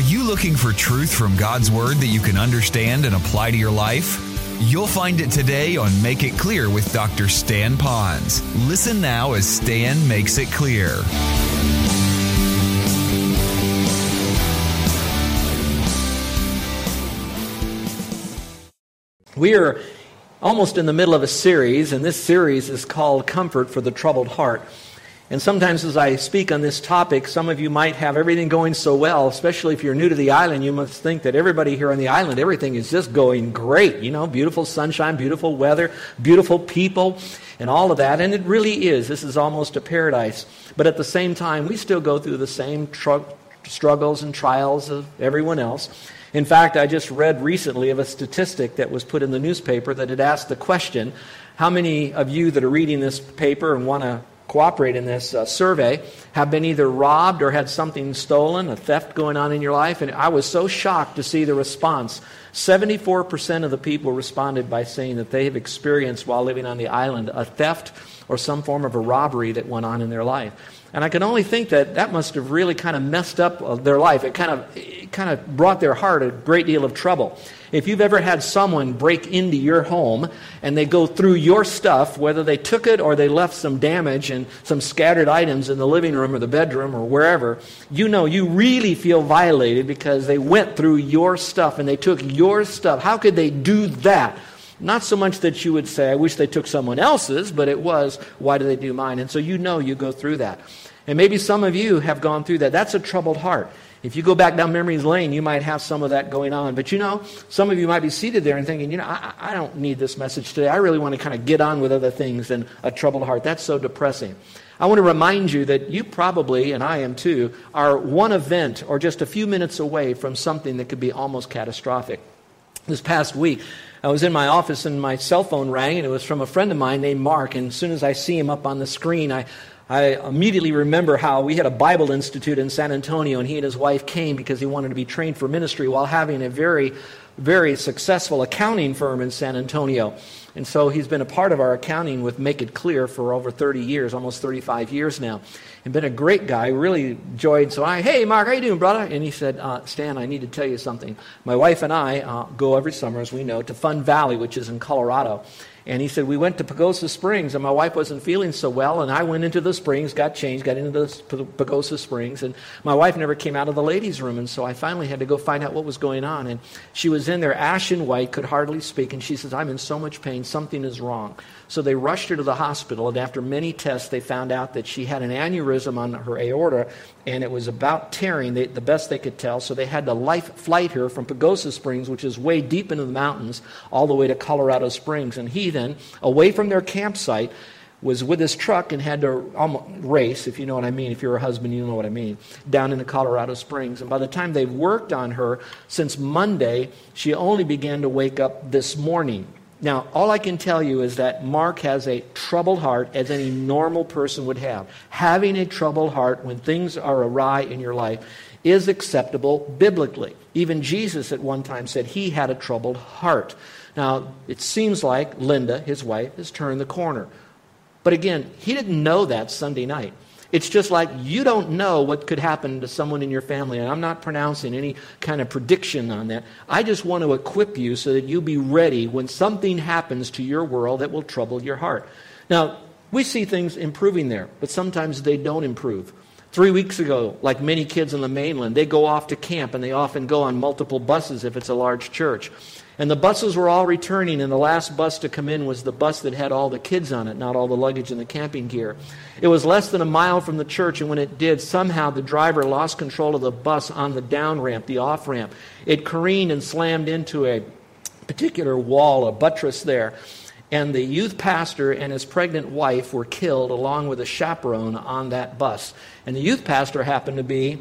Are you looking for truth from God's Word that you can understand and apply to your life? You'll find it today on Make It Clear with Dr. Stan Ponz. Listen now as Stan makes it clear. We are almost in the middle of a series, and this series is called Comfort for the Troubled Heart. And sometimes as I speak on this topic, some of you might have everything going so well, especially if you're new to the island, you must think that everybody here on the island, everything is just going great. You know, beautiful sunshine, beautiful weather, beautiful people, and all of that. And it really is. This is almost a paradise. But at the same time, we still go through the same tr- struggles and trials of everyone else. In fact, I just read recently of a statistic that was put in the newspaper that had asked the question how many of you that are reading this paper and want to cooperate in this uh, survey have been either robbed or had something stolen, a theft going on in your life. And I was so shocked to see the response. 74% of the people responded by saying that they have experienced while living on the island a theft or some form of a robbery that went on in their life. And I can only think that that must have really kind of messed up uh, their life. It kind of, it kind of brought their heart a great deal of trouble. If you've ever had someone break into your home and they go through your stuff, whether they took it or they left some damage and some scattered items in the living room or the bedroom or wherever, you know you really feel violated because they went through your stuff and they took your stuff. How could they do that? Not so much that you would say, I wish they took someone else's, but it was, why do they do mine? And so you know you go through that. And maybe some of you have gone through that. That's a troubled heart. If you go back down memory's lane, you might have some of that going on. But you know, some of you might be seated there and thinking, you know, I, I don't need this message today. I really want to kind of get on with other things than a troubled heart. That's so depressing. I want to remind you that you probably, and I am too, are one event or just a few minutes away from something that could be almost catastrophic. This past week, I was in my office and my cell phone rang, and it was from a friend of mine named Mark. And as soon as I see him up on the screen, I, I immediately remember how we had a Bible Institute in San Antonio, and he and his wife came because he wanted to be trained for ministry while having a very, very successful accounting firm in San Antonio. And so he's been a part of our accounting with Make It Clear for over 30 years, almost 35 years now and been a great guy. Really enjoyed. So I, hey, Mark, how you doing, brother? And he said, uh, Stan, I need to tell you something. My wife and I uh, go every summer, as we know, to Fun Valley, which is in Colorado. And he said, We went to Pagosa Springs, and my wife wasn't feeling so well. And I went into the springs, got changed, got into the Pagosa Springs. And my wife never came out of the ladies' room. And so I finally had to go find out what was going on. And she was in there, ashen white, could hardly speak. And she says, I'm in so much pain, something is wrong. So they rushed her to the hospital. And after many tests, they found out that she had an aneurysm on her aorta, and it was about tearing, they, the best they could tell. So they had to life flight her from Pagosa Springs, which is way deep into the mountains, all the way to Colorado Springs. And he then, away from their campsite, was with his truck and had to race, if you know what I mean. If you're a husband, you know what I mean, down into Colorado Springs. And by the time they worked on her, since Monday, she only began to wake up this morning. Now, all I can tell you is that Mark has a troubled heart as any normal person would have. Having a troubled heart when things are awry in your life is acceptable biblically. Even Jesus at one time said he had a troubled heart. Now, it seems like Linda, his wife, has turned the corner. But again, he didn't know that Sunday night. It's just like you don't know what could happen to someone in your family. And I'm not pronouncing any kind of prediction on that. I just want to equip you so that you be ready when something happens to your world that will trouble your heart. Now, we see things improving there, but sometimes they don't improve. Three weeks ago, like many kids on the mainland, they go off to camp and they often go on multiple buses if it's a large church. And the buses were all returning, and the last bus to come in was the bus that had all the kids on it, not all the luggage and the camping gear. It was less than a mile from the church, and when it did, somehow the driver lost control of the bus on the down ramp, the off ramp. It careened and slammed into a particular wall, a buttress there. And the youth pastor and his pregnant wife were killed along with a chaperone on that bus. And the youth pastor happened to be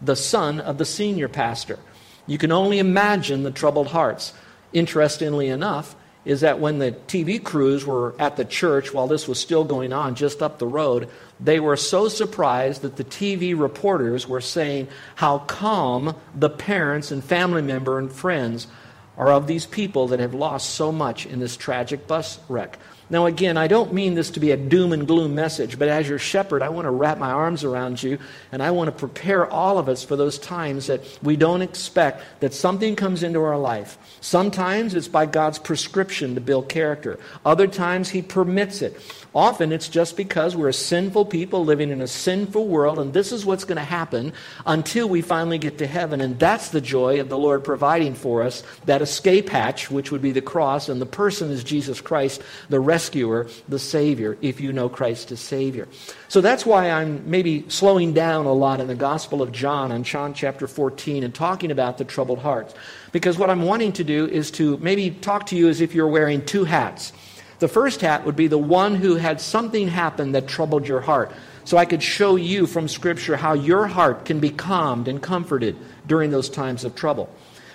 the son of the senior pastor. You can only imagine the troubled hearts. Interestingly enough, is that when the TV crews were at the church while this was still going on just up the road, they were so surprised that the TV reporters were saying how calm the parents and family member and friends are of these people that have lost so much in this tragic bus wreck. Now, again, I don't mean this to be a doom and gloom message, but as your shepherd, I want to wrap my arms around you and I want to prepare all of us for those times that we don't expect that something comes into our life. Sometimes it's by God's prescription to build character, other times He permits it. Often it's just because we're a sinful people living in a sinful world, and this is what's going to happen until we finally get to heaven. And that's the joy of the Lord providing for us that escape hatch, which would be the cross, and the person is Jesus Christ, the rescuer, the Savior, if you know Christ as Savior. So that's why I'm maybe slowing down a lot in the Gospel of John, on John chapter 14, and talking about the troubled hearts. Because what I'm wanting to do is to maybe talk to you as if you're wearing two hats. The first hat would be the one who had something happen that troubled your heart. So I could show you from Scripture how your heart can be calmed and comforted during those times of trouble.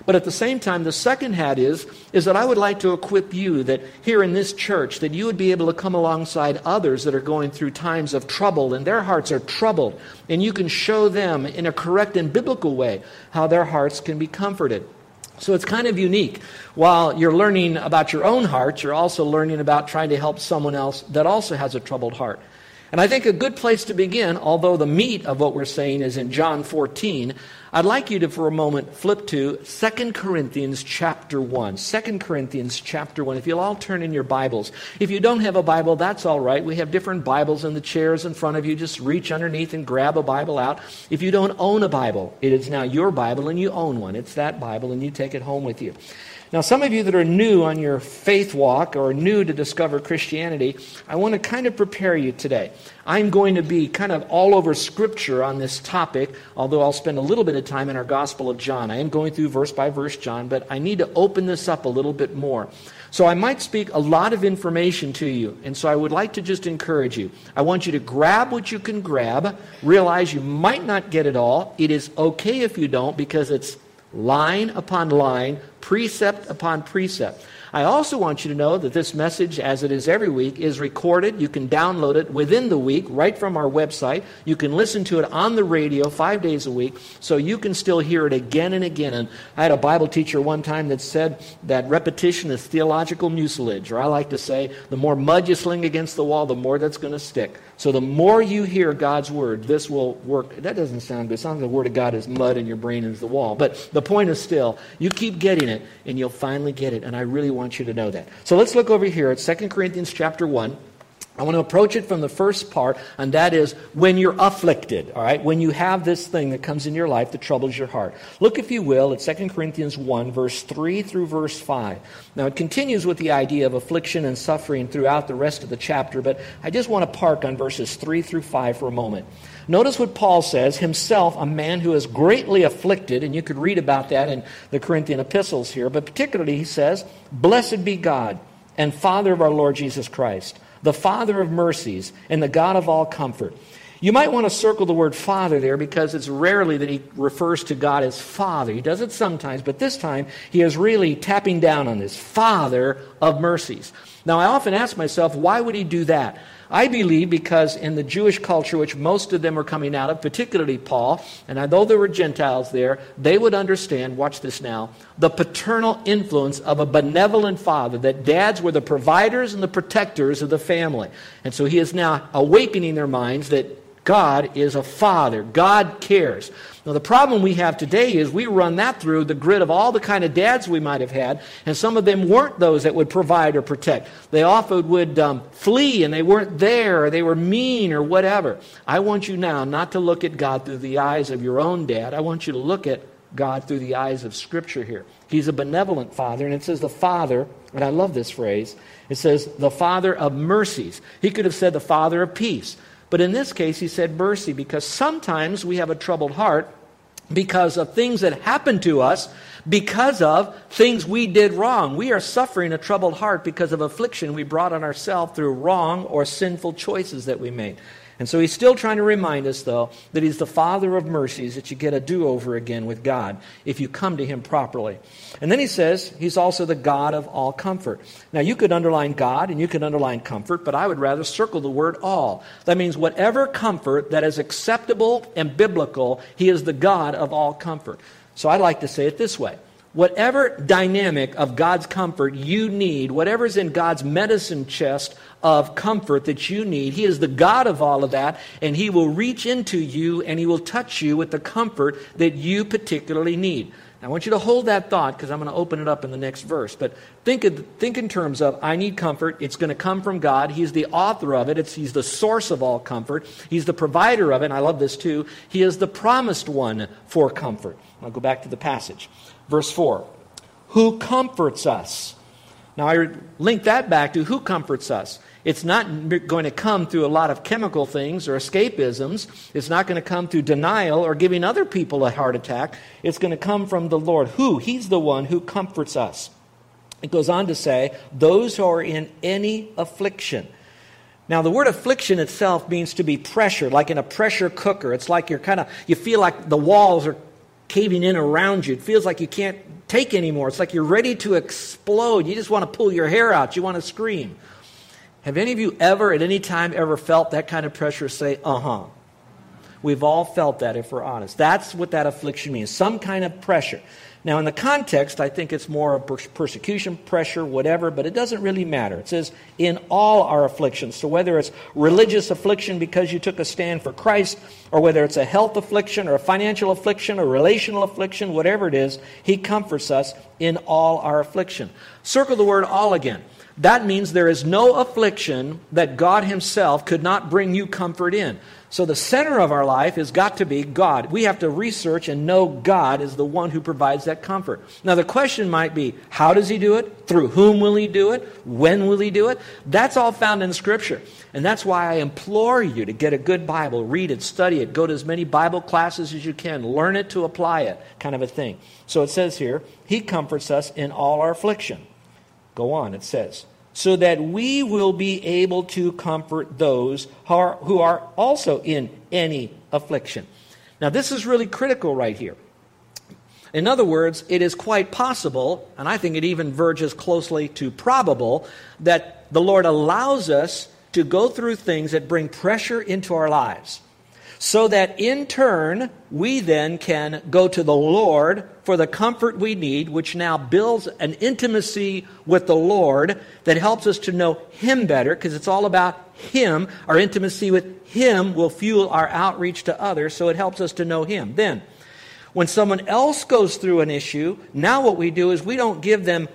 But at the same time, the second hat is, is that I would like to equip you that here in this church, that you would be able to come alongside others that are going through times of trouble and their hearts are troubled. And you can show them in a correct and biblical way how their hearts can be comforted. So it's kind of unique. While you're learning about your own heart, you're also learning about trying to help someone else that also has a troubled heart. And I think a good place to begin, although the meat of what we're saying is in John 14, I'd like you to for a moment flip to 2 Corinthians chapter 1. 2 Corinthians chapter 1. If you'll all turn in your Bibles. If you don't have a Bible, that's all right. We have different Bibles in the chairs in front of you. Just reach underneath and grab a Bible out. If you don't own a Bible, it is now your Bible and you own one. It's that Bible and you take it home with you. Now, some of you that are new on your faith walk or new to discover Christianity, I want to kind of prepare you today. I'm going to be kind of all over Scripture on this topic, although I'll spend a little bit of time in our Gospel of John. I am going through verse by verse John, but I need to open this up a little bit more. So I might speak a lot of information to you, and so I would like to just encourage you. I want you to grab what you can grab, realize you might not get it all. It is okay if you don't because it's line upon line, precept upon precept. I also want you to know that this message, as it is every week, is recorded. You can download it within the week right from our website. You can listen to it on the radio five days a week, so you can still hear it again and again. And I had a Bible teacher one time that said that repetition is theological mucilage, or I like to say, the more mud you sling against the wall, the more that's going to stick. So the more you hear God's word, this will work. That doesn't sound good. It sounds like the word of God is mud and your brain is the wall. But the point is still, you keep getting it and you'll finally get it. And I really want you to know that. So let's look over here at 2 Corinthians chapter 1. I want to approach it from the first part, and that is when you're afflicted, all right? When you have this thing that comes in your life that troubles your heart. Look, if you will, at 2 Corinthians 1, verse 3 through verse 5. Now, it continues with the idea of affliction and suffering throughout the rest of the chapter, but I just want to park on verses 3 through 5 for a moment. Notice what Paul says, himself a man who is greatly afflicted, and you could read about that in the Corinthian epistles here, but particularly he says, Blessed be God and Father of our Lord Jesus Christ the Father of mercies, and the God of all comfort. You might want to circle the word Father there because it's rarely that he refers to God as Father. He does it sometimes, but this time he is really tapping down on this Father of mercies. Now, I often ask myself, why would he do that? I believe because in the Jewish culture, which most of them were coming out of, particularly Paul, and although there were Gentiles there, they would understand, watch this now, the paternal influence of a benevolent father, that dads were the providers and the protectors of the family. And so he is now awakening their minds that God is a father. God cares. Now, the problem we have today is we run that through the grid of all the kind of dads we might have had, and some of them weren't those that would provide or protect. They often would um, flee and they weren't there, or they were mean or whatever. I want you now not to look at God through the eyes of your own dad. I want you to look at God through the eyes of Scripture here. He's a benevolent father, and it says the father, and I love this phrase, it says the father of mercies. He could have said the father of peace. But in this case, he said mercy because sometimes we have a troubled heart because of things that happen to us because of things we did wrong. We are suffering a troubled heart because of affliction we brought on ourselves through wrong or sinful choices that we made. And so he's still trying to remind us, though, that he's the Father of mercies, that you get a do over again with God if you come to him properly. And then he says he's also the God of all comfort. Now, you could underline God and you could underline comfort, but I would rather circle the word all. That means whatever comfort that is acceptable and biblical, he is the God of all comfort. So I like to say it this way whatever dynamic of God's comfort you need, whatever's in God's medicine chest of comfort that you need, He is the God of all of that, and He will reach into you and He will touch you with the comfort that you particularly need. I want you to hold that thought because I'm going to open it up in the next verse. But think, of, think in terms of I need comfort. It's going to come from God. He's the author of it, it's, He's the source of all comfort. He's the provider of it. And I love this too. He is the promised one for comfort. I'll go back to the passage. Verse 4 Who comforts us? Now, I link that back to who comforts us. It's not going to come through a lot of chemical things or escapisms. It's not going to come through denial or giving other people a heart attack. It's going to come from the Lord. Who? He's the one who comforts us. It goes on to say, those who are in any affliction. Now, the word affliction itself means to be pressured, like in a pressure cooker. It's like you're kind of, you feel like the walls are caving in around you. It feels like you can't take anymore. It's like you're ready to explode. You just want to pull your hair out. You want to scream. Have any of you ever, at any time, ever felt that kind of pressure say, uh huh? We've all felt that if we're honest. That's what that affliction means some kind of pressure. Now, in the context, I think it's more of persecution, pressure, whatever, but it doesn't really matter. It says, in all our afflictions. So, whether it's religious affliction because you took a stand for Christ, or whether it's a health affliction, or a financial affliction, or relational affliction, whatever it is, He comforts us in all our affliction. Circle the word all again. That means there is no affliction that God Himself could not bring you comfort in. So the center of our life has got to be God. We have to research and know God is the one who provides that comfort. Now the question might be, how does He do it? Through whom will He do it? When will He do it? That's all found in Scripture. And that's why I implore you to get a good Bible, read it, study it, go to as many Bible classes as you can, learn it to apply it, kind of a thing. So it says here, He comforts us in all our affliction. Go on, it says so that we will be able to comfort those who are, who are also in any affliction. Now, this is really critical right here. In other words, it is quite possible, and I think it even verges closely to probable, that the Lord allows us to go through things that bring pressure into our lives so that in turn we then can go to the Lord for the comfort we need, which now builds an intimacy with the Lord that helps us to know Him better, because it's all about Him. Our intimacy with Him will fuel our outreach to others, so it helps us to know Him. Then, when someone else goes through an issue, now what we do is we don't give them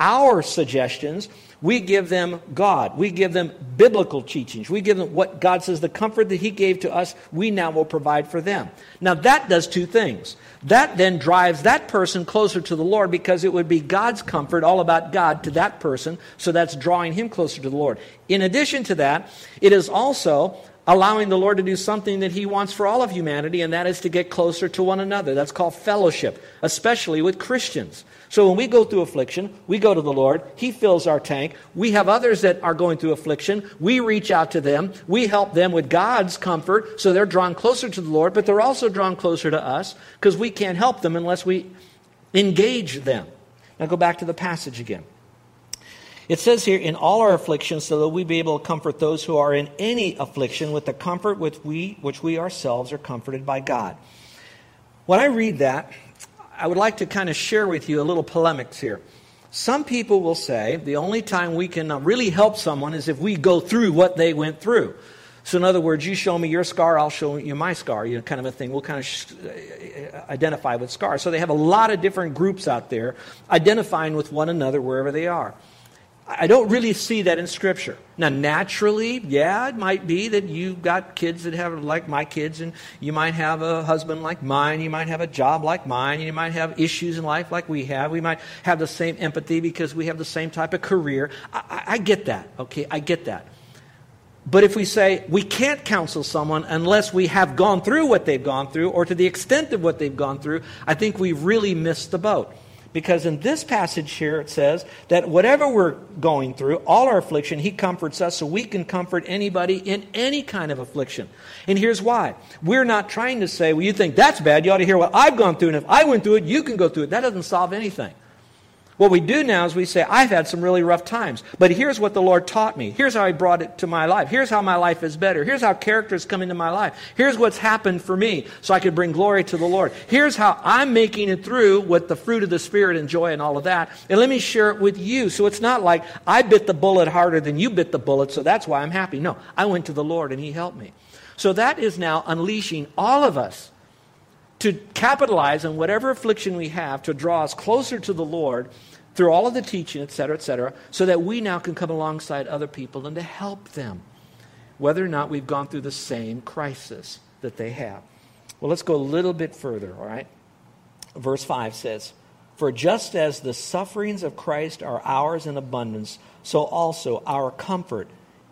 our suggestions. We give them God. We give them biblical teachings. We give them what God says, the comfort that He gave to us, we now will provide for them. Now, that does two things. That then drives that person closer to the Lord because it would be God's comfort, all about God, to that person. So that's drawing him closer to the Lord. In addition to that, it is also allowing the Lord to do something that He wants for all of humanity, and that is to get closer to one another. That's called fellowship, especially with Christians. So when we go through affliction, we go to the Lord. He fills our tank. We have others that are going through affliction. We reach out to them. We help them with God's comfort, so they're drawn closer to the Lord, but they're also drawn closer to us because we can't help them unless we engage them. Now go back to the passage again. It says here, in all our afflictions, so that we be able to comfort those who are in any affliction with the comfort with we, which we ourselves are comforted by God. When I read that, I would like to kind of share with you a little polemics here. Some people will say the only time we can really help someone is if we go through what they went through. So, in other words, you show me your scar, I'll show you my scar, you know, kind of a thing. We'll kind of sh- uh, identify with scars. So, they have a lot of different groups out there identifying with one another wherever they are. I don't really see that in Scripture. Now, naturally, yeah, it might be that you've got kids that have, like my kids, and you might have a husband like mine, you might have a job like mine, you might have issues in life like we have. We might have the same empathy because we have the same type of career. I, I, get that, okay? I get that. But if we say we can't counsel someone unless we have gone through what they've gone through or to the extent of what they've gone through, I think we've really missed the boat. Because in this passage here, it says that whatever we're going through, all our affliction, He comforts us so we can comfort anybody in any kind of affliction. And here's why. We're not trying to say, well, you think that's bad, you ought to hear what I've gone through, and if I went through it, you can go through it. That doesn't solve anything. What we do now is we say, I've had some really rough times, but here's what the Lord taught me. Here's how He brought it to my life. Here's how my life is better. Here's how character characters come into my life. Here's what's happened for me so I could bring glory to the Lord. Here's how I'm making it through with the fruit of the Spirit and joy and all of that. And let me share it with you. So it's not like I bit the bullet harder than you bit the bullet, so that's why I'm happy. No, I went to the Lord and He helped me. So that is now unleashing all of us to capitalize on whatever affliction we have to draw us closer to the Lord through all of the teaching, et cetera, et cetera, so that we now can come alongside other people and to help them, whether or not we've gone through the same crisis that they have. Well, let's go a little bit further, all right? Verse 5 says, For just as the sufferings of Christ are ours in abundance, so also our comfort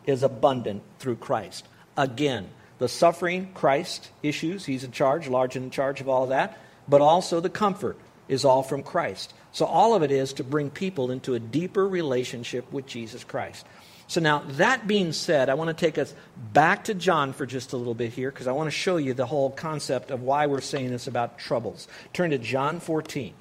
is abundant through Christ. Again, the suffering, Christ issues. He's in charge, large and in charge of all of that. But also the comfort is all from Christ. So all of it is to bring people into a deeper relationship with Jesus Christ. So now, that being said, I want to take us back to John for just a little bit here because I want to show you the whole concept of why we're saying this about troubles. Turn to John 14.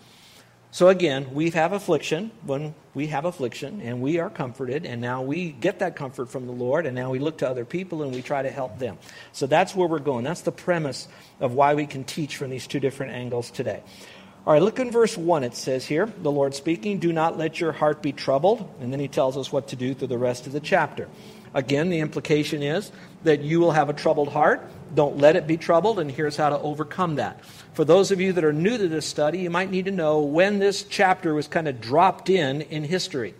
So again, we have affliction when we have affliction, and we are comforted, and now we get that comfort from the Lord, and now we look to other people and we try to help them. So that's where we're going. That's the premise of why we can teach from these two different angles today. All right, look in verse 1. It says here, the Lord speaking, Do not let your heart be troubled. And then he tells us what to do through the rest of the chapter. Again, the implication is that you will have a troubled heart. Don't let it be troubled, and here's how to overcome that. For those of you that are new to this study, you might need to know when this chapter was kind of dropped in in history.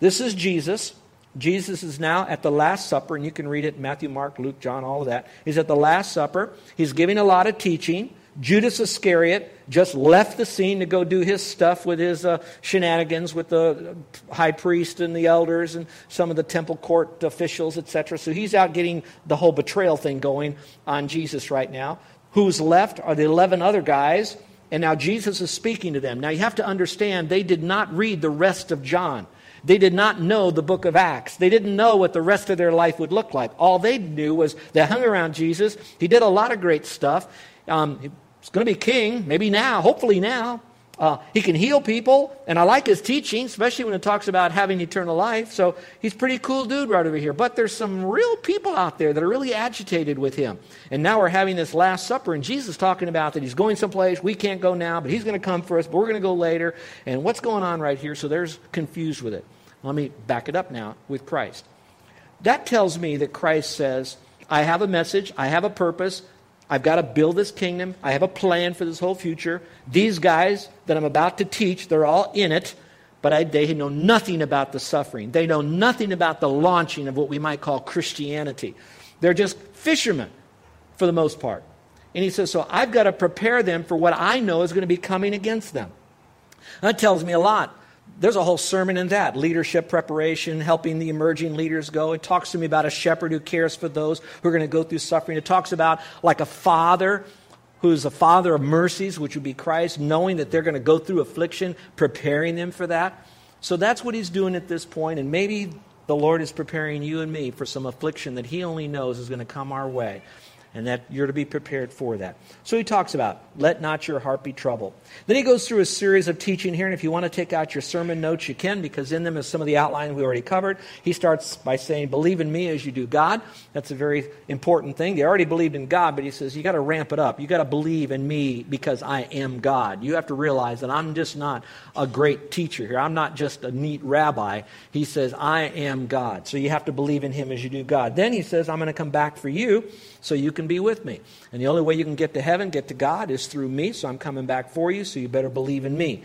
This is Jesus. Jesus is now at the Last Supper, and you can read it Matthew, Mark, Luke, John, all of that. He's at the Last Supper. He's giving a lot of teaching. Judas Iscariot just left the scene to go do his stuff with his uh, shenanigans with the high priest and the elders and some of the temple court officials, etc. So he's out getting the whole betrayal thing going on Jesus right now. Who's left are the 11 other guys, and now Jesus is speaking to them. Now you have to understand, they did not read the rest of John. They did not know the book of Acts. They didn't know what the rest of their life would look like. All they knew was they hung around Jesus. He did a lot of great stuff. Um, He's going to be king, maybe now, hopefully now. Uh, he can heal people, and I like his teaching, especially when it talks about having eternal life. So he's pretty cool dude right over here. But there's some real people out there that are really agitated with him. And now we're having this Last Supper, and Jesus talking about that he's going someplace. We can't go now, but he's going to come for us, but we're going to go later. And what's going on right here? So there's confused with it. Let me back it up now with Christ. That tells me that Christ says, I have a message, I have a purpose, I've got to build this kingdom. I have a plan for this whole future. These guys that I'm about to teach, they're all in it, but I, they know nothing about the suffering. They know nothing about the launching of what we might call Christianity. They're just fishermen for the most part. And he says, So I've got to prepare them for what I know is going to be coming against them. That tells me a lot there's a whole sermon in that leadership preparation, helping the emerging leaders go. It talks to me about a shepherd who cares for those who are going to go through suffering. It talks about like a father who's a father of mercies, which would be Christ, knowing that they're going to go through affliction, preparing them for that. So that's what he's doing at this point, and maybe the Lord is preparing you and me for some affliction that he only knows is going to come our way and that you're to be prepared for that. So he talks about, let not your heart be troubled. Then he goes through a series of teaching here, and if you want to take out your sermon notes, you can, because in them is some of the outline we already covered. He starts by saying, believe in me as you do God. That's a very important thing. They already believed in God, but he says, you got to ramp it up. You got to believe in me because I am God. You have to realize that I'm just not a great teacher here. I'm not just a neat rabbi. He says, I am God. So you have to believe in him as you do God. Then he says, I'm going to come back for you so you can be with me. And the only way you can get to heaven, get to God, is through me. So I'm coming back for you, so you better believe in me.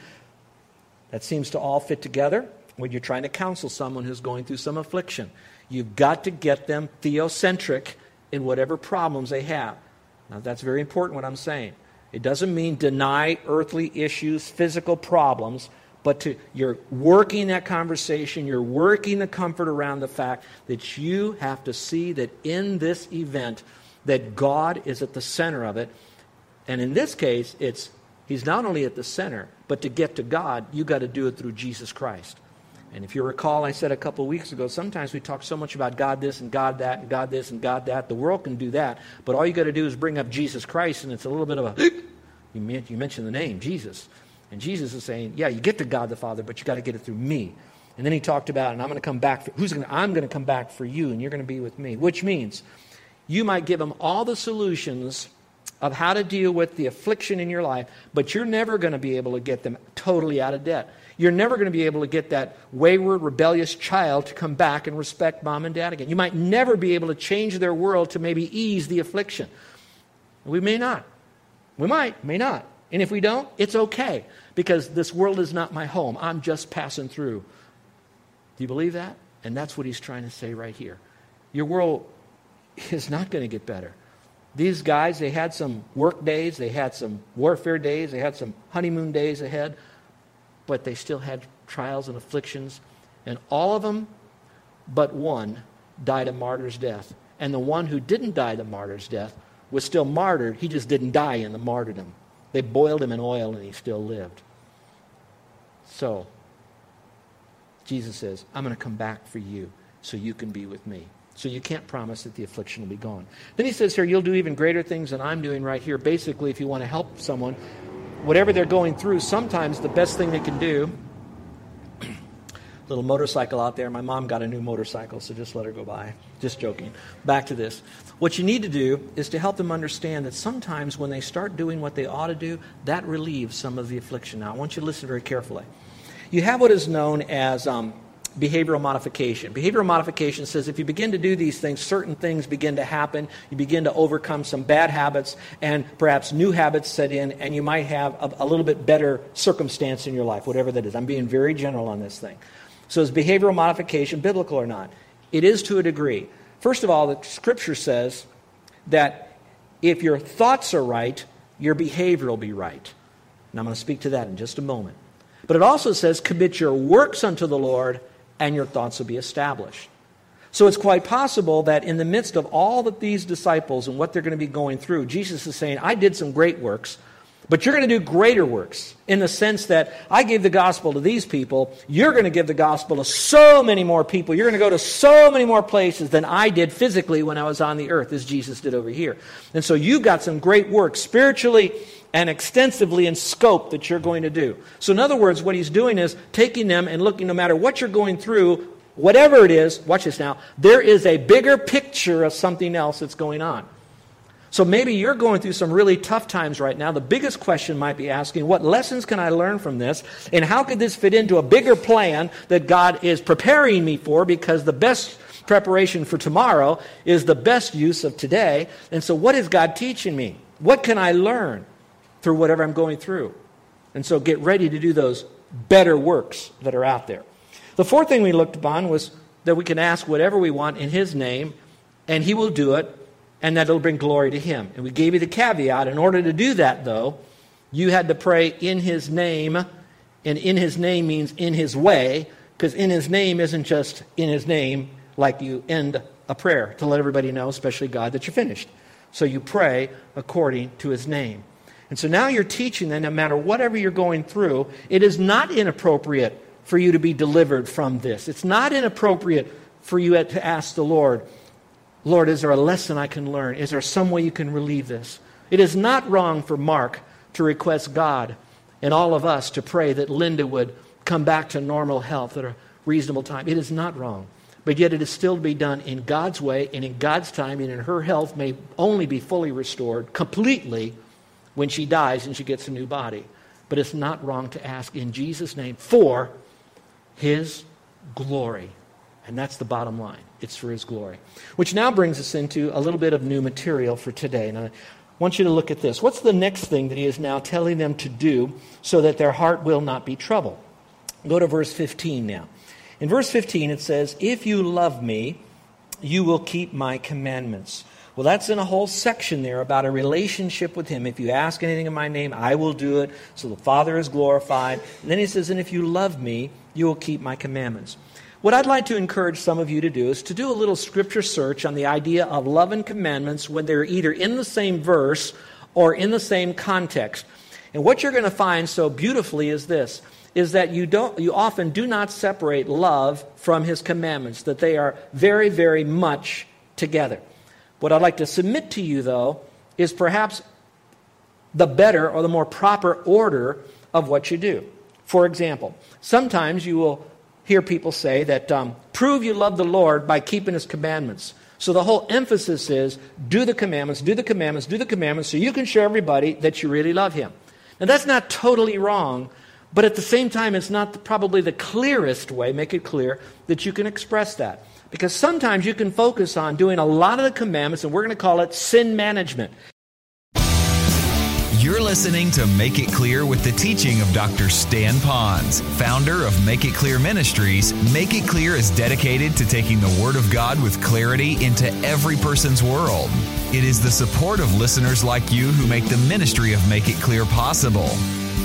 That seems to all fit together when you're trying to counsel someone who's going through some affliction. You've got to get them theocentric in whatever problems they have. Now, that's very important what I'm saying. It doesn't mean deny earthly issues, physical problems, but to, you're working that conversation, you're working the comfort around the fact that you have to see that in this event, that God is at the center of it. And in this case, it's He's not only at the center, but to get to God, you got to do it through Jesus Christ. And if you recall, I said a couple of weeks ago, sometimes we talk so much about God this and God that and God this and God that. The world can do that, but all you got to do is bring up Jesus Christ, and it's a little bit of a you mentioned the name Jesus. And Jesus is saying, yeah, you get to God the Father, but you got to get it through me. And then he talked about, and I'm going to come back. For, who's going? I'm going to come back for you, and you're going to be with me. Which means, you might give them all the solutions of how to deal with the affliction in your life, but you're never going to be able to get them totally out of debt. You're never going to be able to get that wayward, rebellious child to come back and respect mom and dad again. You might never be able to change their world to maybe ease the affliction. We may not. We might, may not. And if we don't, it's okay because this world is not my home. I'm just passing through. Do you believe that? And that's what he's trying to say right here. Your world is not going to get better. These guys, they had some work days, they had some warfare days, they had some honeymoon days ahead, but they still had trials and afflictions. And all of them but one died a martyr's death. And the one who didn't die the martyr's death was still martyred. He just didn't die in the martyrdom. They boiled him in oil and he still lived. So, Jesus says, I'm going to come back for you so you can be with me. So you can't promise that the affliction will be gone. Then he says here, you'll do even greater things than I'm doing right here. Basically, if you want to help someone, whatever they're going through, sometimes the best thing they can do, little motorcycle out there. My mom got a new motorcycle, so just let her go by. Just joking. Back to this. What you need to do is to help them understand that sometimes when they start doing what they ought to do, that relieves some of the affliction. Now, I want you to listen very carefully. You have what is known as um, behavioral modification. Behavioral modification says if you begin to do these things, certain things begin to happen. You begin to overcome some bad habits, and perhaps new habits set in, and you might have a, a little bit better circumstance in your life, whatever that is. I'm being very general on this thing. So, is behavioral modification biblical or not? It is to a degree. First of all, the scripture says that if your thoughts are right, your behavior will be right. And I'm going to speak to that in just a moment. But it also says, commit your works unto the Lord, and your thoughts will be established. So it's quite possible that in the midst of all that these disciples and what they're going to be going through, Jesus is saying, I did some great works, but you're going to do greater works in the sense that I gave the gospel to these people. You're going to give the gospel to so many more people. You're going to go to so many more places than I did physically when I was on the earth, as Jesus did over here. And so you've got some great works spiritually and extensively in scope that you're going to do. So, in other words, what he's doing is taking them and looking, no matter what you're going through, whatever it is, watch this now, there is a bigger picture of something else that's going on. So maybe you're going through some really tough times right now. The biggest question might be asking, what lessons can I learn from this? And how could this fit into a bigger plan that God is preparing me for? Because the best preparation for tomorrow is the best use of today. And so, what is God teaching me? What can I learn? Through whatever I'm going through. And so get ready to do those better works that are out there. The fourth thing we looked upon was that we can ask whatever we want in His name, and He will do it, and that it'll bring glory to Him. And we gave you the caveat in order to do that, though, you had to pray in His name, and in His name means in His way, because in His name isn't just in His name like you end a prayer to let everybody know, especially God, that you're finished. So you pray according to His name. And so now you're teaching that no matter whatever you're going through, it is not inappropriate for you to be delivered from this. It's not inappropriate for you to ask the Lord, Lord, is there a lesson I can learn? Is there some way you can relieve this? It is not wrong for Mark to request God and all of us to pray that Linda would come back to normal health at a reasonable time. It is not wrong. But yet it is still to be done in God's way and in God's time, and in her health may only be fully restored completely when she dies and she gets a new body. But it's not wrong to ask in Jesus' name for His glory. And that's the bottom line. It's for His glory. Which now brings us into a little bit of new material for today. And I want you to look at this. What's the next thing that He is now telling them to do so that their heart will not be troubled? Go to verse 15 now. In verse 15, it says, If you love me, you will keep my commandments. Well, that's in a whole section there about a relationship with Him. If you ask anything in my name, I will do it. So the Father is glorified. And then He says, And if you love me, you will keep my commandments. What I'd like to encourage some of you to do is to do a little scripture search on the idea of love and commandments when they're either in the same verse or in the same context. And what you're going to find so beautifully is this is that you don't you often do not separate love from his commandments that they are very very much together. What I'd like to submit to you, though, is perhaps the better or the more proper order of what you do. For example, sometimes you will hear people say that um, prove you love the Lord by keeping his commandments. So the whole emphasis is do the commandments, do the commandments, do the commandments so you can show everybody that you really love him. Now that's not totally wrong, but at the same time, it's not probably the clearest way, make it clear, that you can express that. Because sometimes you can focus on doing a lot of the commandments, and we're going to call it sin management. You're listening to Make It Clear with the teaching of Dr. Stan Ponz, founder of Make It Clear Ministries. Make It Clear is dedicated to taking the Word of God with clarity into every person's world. It is the support of listeners like you who make the ministry of Make It Clear possible.